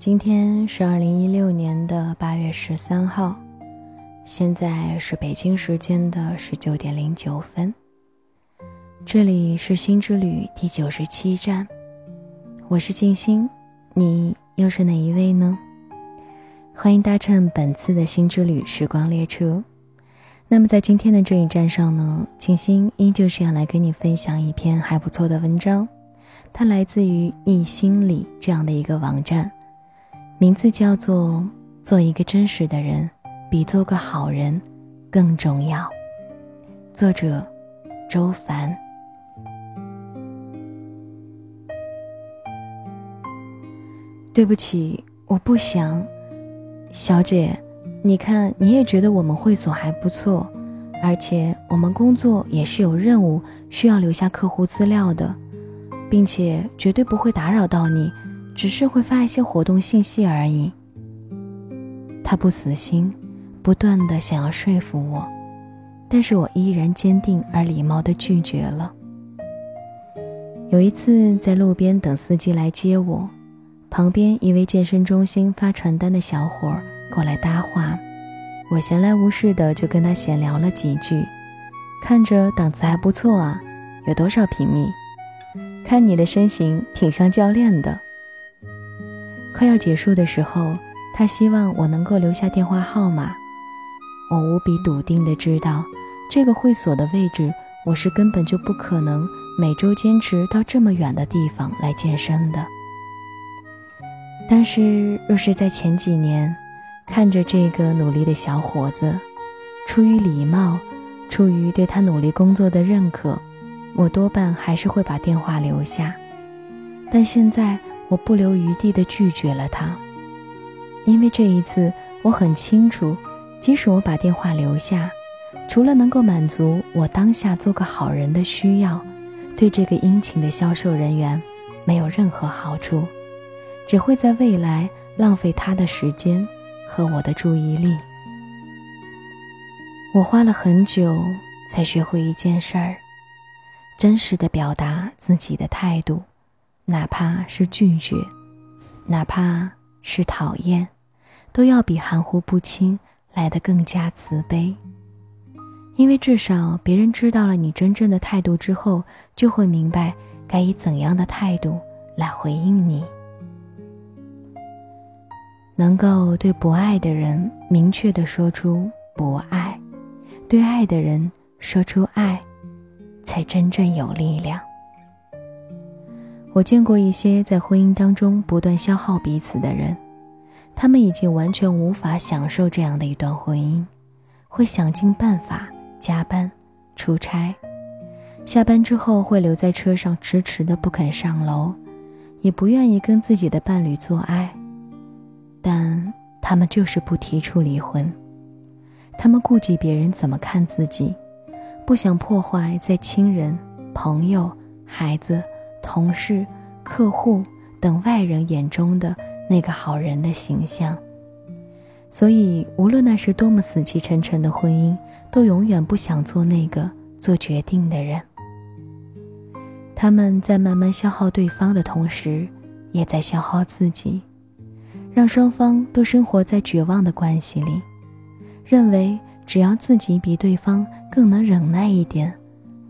今天是二零一六年的八月十三号，现在是北京时间的十九点零九分。这里是新之旅第九十七站，我是静心，你又是哪一位呢？欢迎搭乘本次的新之旅时光列车。那么在今天的这一站上呢，静心依旧是要来跟你分享一篇还不错的文章，它来自于易心理这样的一个网站。名字叫做“做一个真实的人，比做个好人更重要”。作者：周凡。对不起，我不想。小姐，你看，你也觉得我们会所还不错，而且我们工作也是有任务需要留下客户资料的，并且绝对不会打扰到你。只是会发一些活动信息而已。他不死心，不断的想要说服我，但是我依然坚定而礼貌的拒绝了。有一次在路边等司机来接我，旁边一位健身中心发传单的小伙儿过来搭话，我闲来无事的就跟他闲聊了几句，看着档次还不错啊，有多少平米？看你的身形挺像教练的。快要结束的时候，他希望我能够留下电话号码。我无比笃定的知道，这个会所的位置，我是根本就不可能每周坚持到这么远的地方来健身的。但是，若是在前几年，看着这个努力的小伙子，出于礼貌，出于对他努力工作的认可，我多半还是会把电话留下。但现在。我不留余地地拒绝了他，因为这一次我很清楚，即使我把电话留下，除了能够满足我当下做个好人的需要，对这个殷勤的销售人员没有任何好处，只会在未来浪费他的时间和我的注意力。我花了很久才学会一件事儿：真实的表达自己的态度。哪怕是拒绝，哪怕是讨厌，都要比含糊不清来得更加慈悲。因为至少别人知道了你真正的态度之后，就会明白该以怎样的态度来回应你。能够对不爱的人明确的说出不爱，对爱的人说出爱，才真正有力量。我见过一些在婚姻当中不断消耗彼此的人，他们已经完全无法享受这样的一段婚姻，会想尽办法加班、出差，下班之后会留在车上迟迟的不肯上楼，也不愿意跟自己的伴侣做爱，但他们就是不提出离婚，他们顾及别人怎么看自己，不想破坏在亲人、朋友、孩子。同事、客户等外人眼中的那个好人的形象，所以无论那是多么死气沉沉的婚姻，都永远不想做那个做决定的人。他们在慢慢消耗对方的同时，也在消耗自己，让双方都生活在绝望的关系里，认为只要自己比对方更能忍耐一点。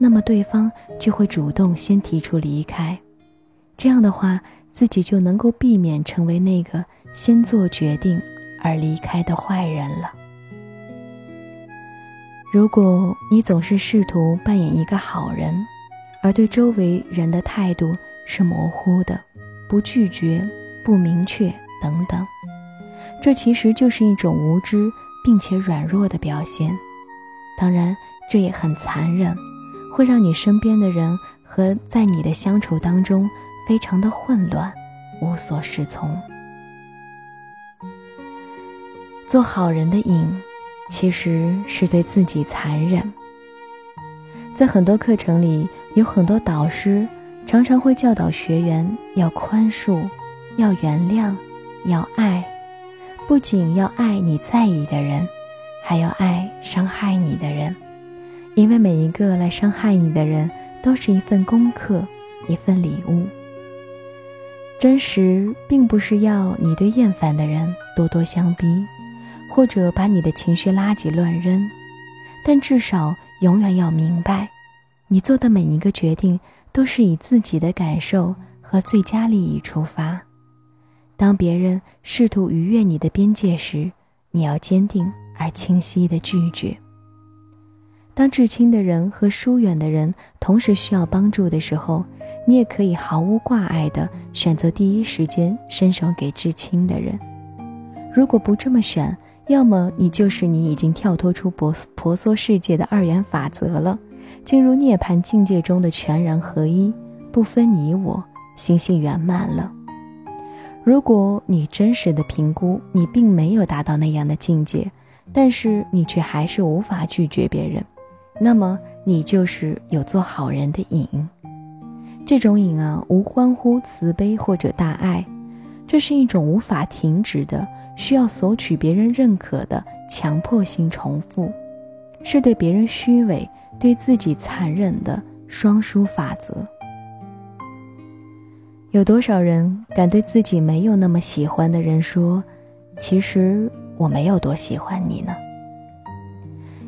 那么对方就会主动先提出离开，这样的话，自己就能够避免成为那个先做决定而离开的坏人了。如果你总是试图扮演一个好人，而对周围人的态度是模糊的、不拒绝、不明确等等，这其实就是一种无知并且软弱的表现。当然，这也很残忍。会让你身边的人和在你的相处当中非常的混乱，无所适从。做好人的瘾，其实是对自己残忍。在很多课程里，有很多导师常常会教导学员要宽恕、要原谅、要爱，不仅要爱你在意的人，还要爱伤害你的人。因为每一个来伤害你的人，都是一份功课，一份礼物。真实并不是要你对厌烦的人咄咄相逼，或者把你的情绪垃圾乱扔，但至少永远要明白，你做的每一个决定都是以自己的感受和最佳利益出发。当别人试图逾越你的边界时，你要坚定而清晰地拒绝。当至亲的人和疏远的人同时需要帮助的时候，你也可以毫无挂碍地选择第一时间伸手给至亲的人。如果不这么选，要么你就是你已经跳脱出婆婆娑世界的二元法则了，进入涅槃境界中的全然合一，不分你我，心性圆满了。如果你真实的评估你并没有达到那样的境界，但是你却还是无法拒绝别人。那么你就是有做好人的瘾，这种瘾啊，无关乎慈悲或者大爱，这是一种无法停止的、需要索取别人认可的强迫性重复，是对别人虚伪、对自己残忍的双输法则。有多少人敢对自己没有那么喜欢的人说：“其实我没有多喜欢你呢？”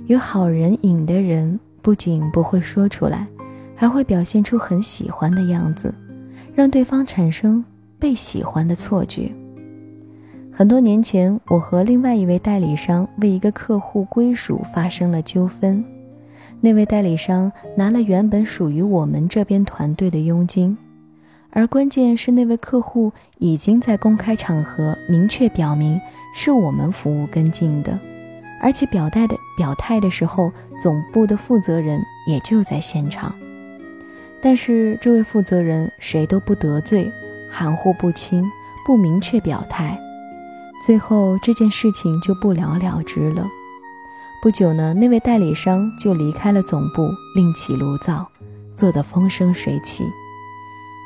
有好人瘾的人，不仅不会说出来，还会表现出很喜欢的样子，让对方产生被喜欢的错觉。很多年前，我和另外一位代理商为一个客户归属发生了纠纷，那位代理商拿了原本属于我们这边团队的佣金，而关键是那位客户已经在公开场合明确表明是我们服务跟进的。而且表态的表态的时候，总部的负责人也就在现场。但是这位负责人谁都不得罪，含糊不清，不明确表态，最后这件事情就不了了之了。不久呢，那位代理商就离开了总部，另起炉灶，做得风生水起，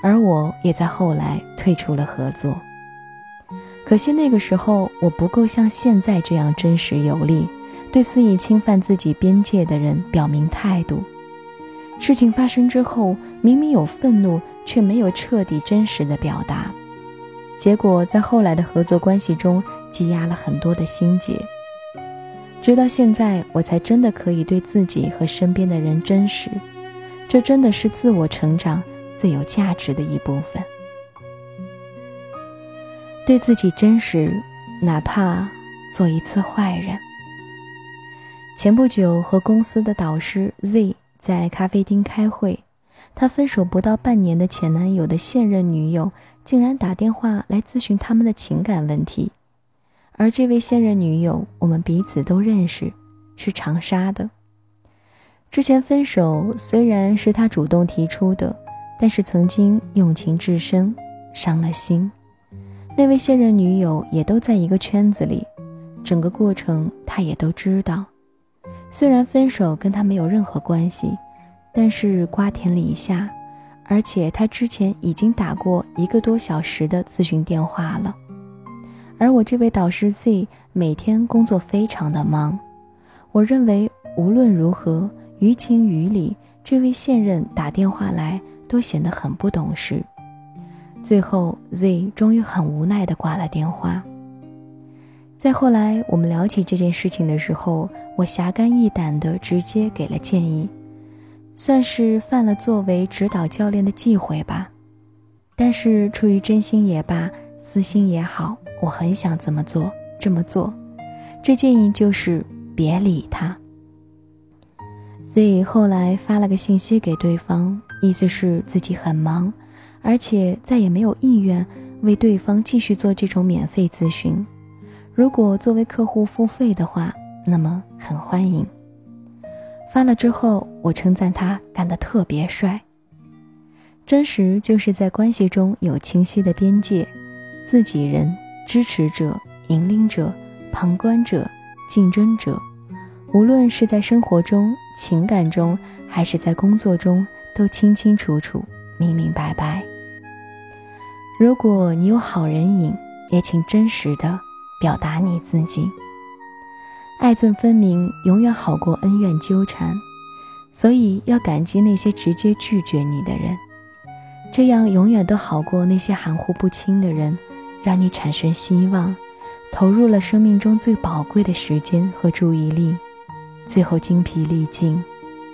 而我也在后来退出了合作。可惜那个时候我不够像现在这样真实有力，对肆意侵犯自己边界的人表明态度。事情发生之后，明明有愤怒，却没有彻底真实的表达，结果在后来的合作关系中积压了很多的心结。直到现在，我才真的可以对自己和身边的人真实，这真的是自我成长最有价值的一部分。对自己真实，哪怕做一次坏人。前不久和公司的导师 Z 在咖啡厅开会，他分手不到半年的前男友的现任女友竟然打电话来咨询他们的情感问题，而这位现任女友我们彼此都认识，是长沙的。之前分手虽然是他主动提出的，但是曾经用情至深，伤了心。那位现任女友也都在一个圈子里，整个过程他也都知道。虽然分手跟他没有任何关系，但是瓜田李下，而且他之前已经打过一个多小时的咨询电话了。而我这位导师 Z 每天工作非常的忙，我认为无论如何，于情于理，这位现任打电话来都显得很不懂事。最后，Z 终于很无奈地挂了电话。再后来，我们聊起这件事情的时候，我侠肝义胆地直接给了建议，算是犯了作为指导教练的忌讳吧。但是出于真心也罢，私心也好，我很想这么做，这么做。这建议就是别理他。Z 后来发了个信息给对方，意思是自己很忙。而且再也没有意愿为对方继续做这种免费咨询。如果作为客户付费的话，那么很欢迎。发了之后，我称赞他干得特别帅。真实就是在关系中有清晰的边界，自己人、支持者、引领者、旁观者、竞争者，无论是在生活中、情感中，还是在工作中，都清清楚楚、明明白白。如果你有好人瘾，也请真实的表达你自己。爱憎分明永远好过恩怨纠缠，所以要感激那些直接拒绝你的人。这样永远都好过那些含糊不清的人，让你产生希望，投入了生命中最宝贵的时间和注意力，最后精疲力尽，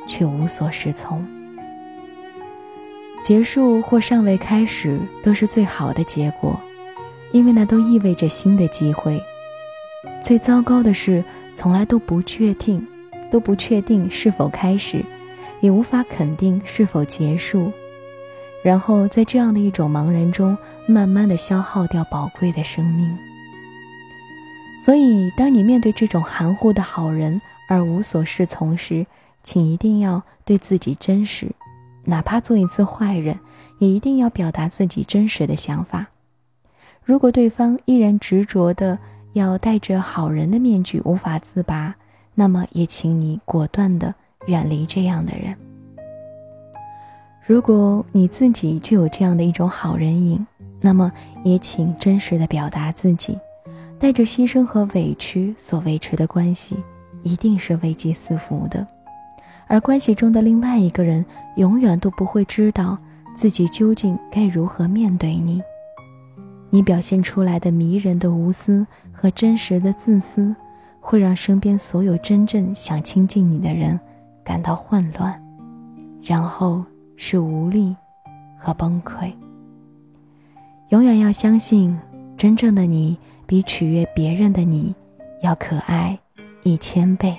却无所适从。结束或尚未开始都是最好的结果，因为那都意味着新的机会。最糟糕的是，从来都不确定，都不确定是否开始，也无法肯定是否结束，然后在这样的一种茫然中，慢慢的消耗掉宝贵的生命。所以，当你面对这种含糊的好人而无所适从时，请一定要对自己真实。哪怕做一次坏人，也一定要表达自己真实的想法。如果对方依然执着的要戴着好人的面具无法自拔，那么也请你果断的远离这样的人。如果你自己就有这样的一种好人影，那么也请真实的表达自己。带着牺牲和委屈所维持的关系，一定是危机四伏的。而关系中的另外一个人，永远都不会知道自己究竟该如何面对你。你表现出来的迷人的无私和真实的自私，会让身边所有真正想亲近你的人感到混乱，然后是无力和崩溃。永远要相信，真正的你比取悦别人的你要可爱一千倍。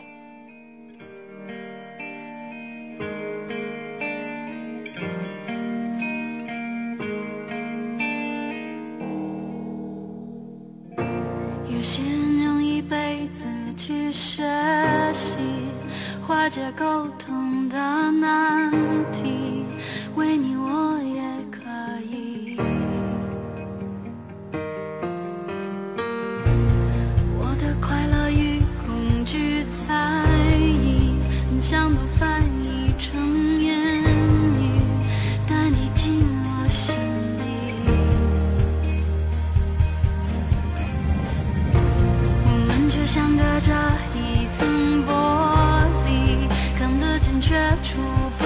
的触。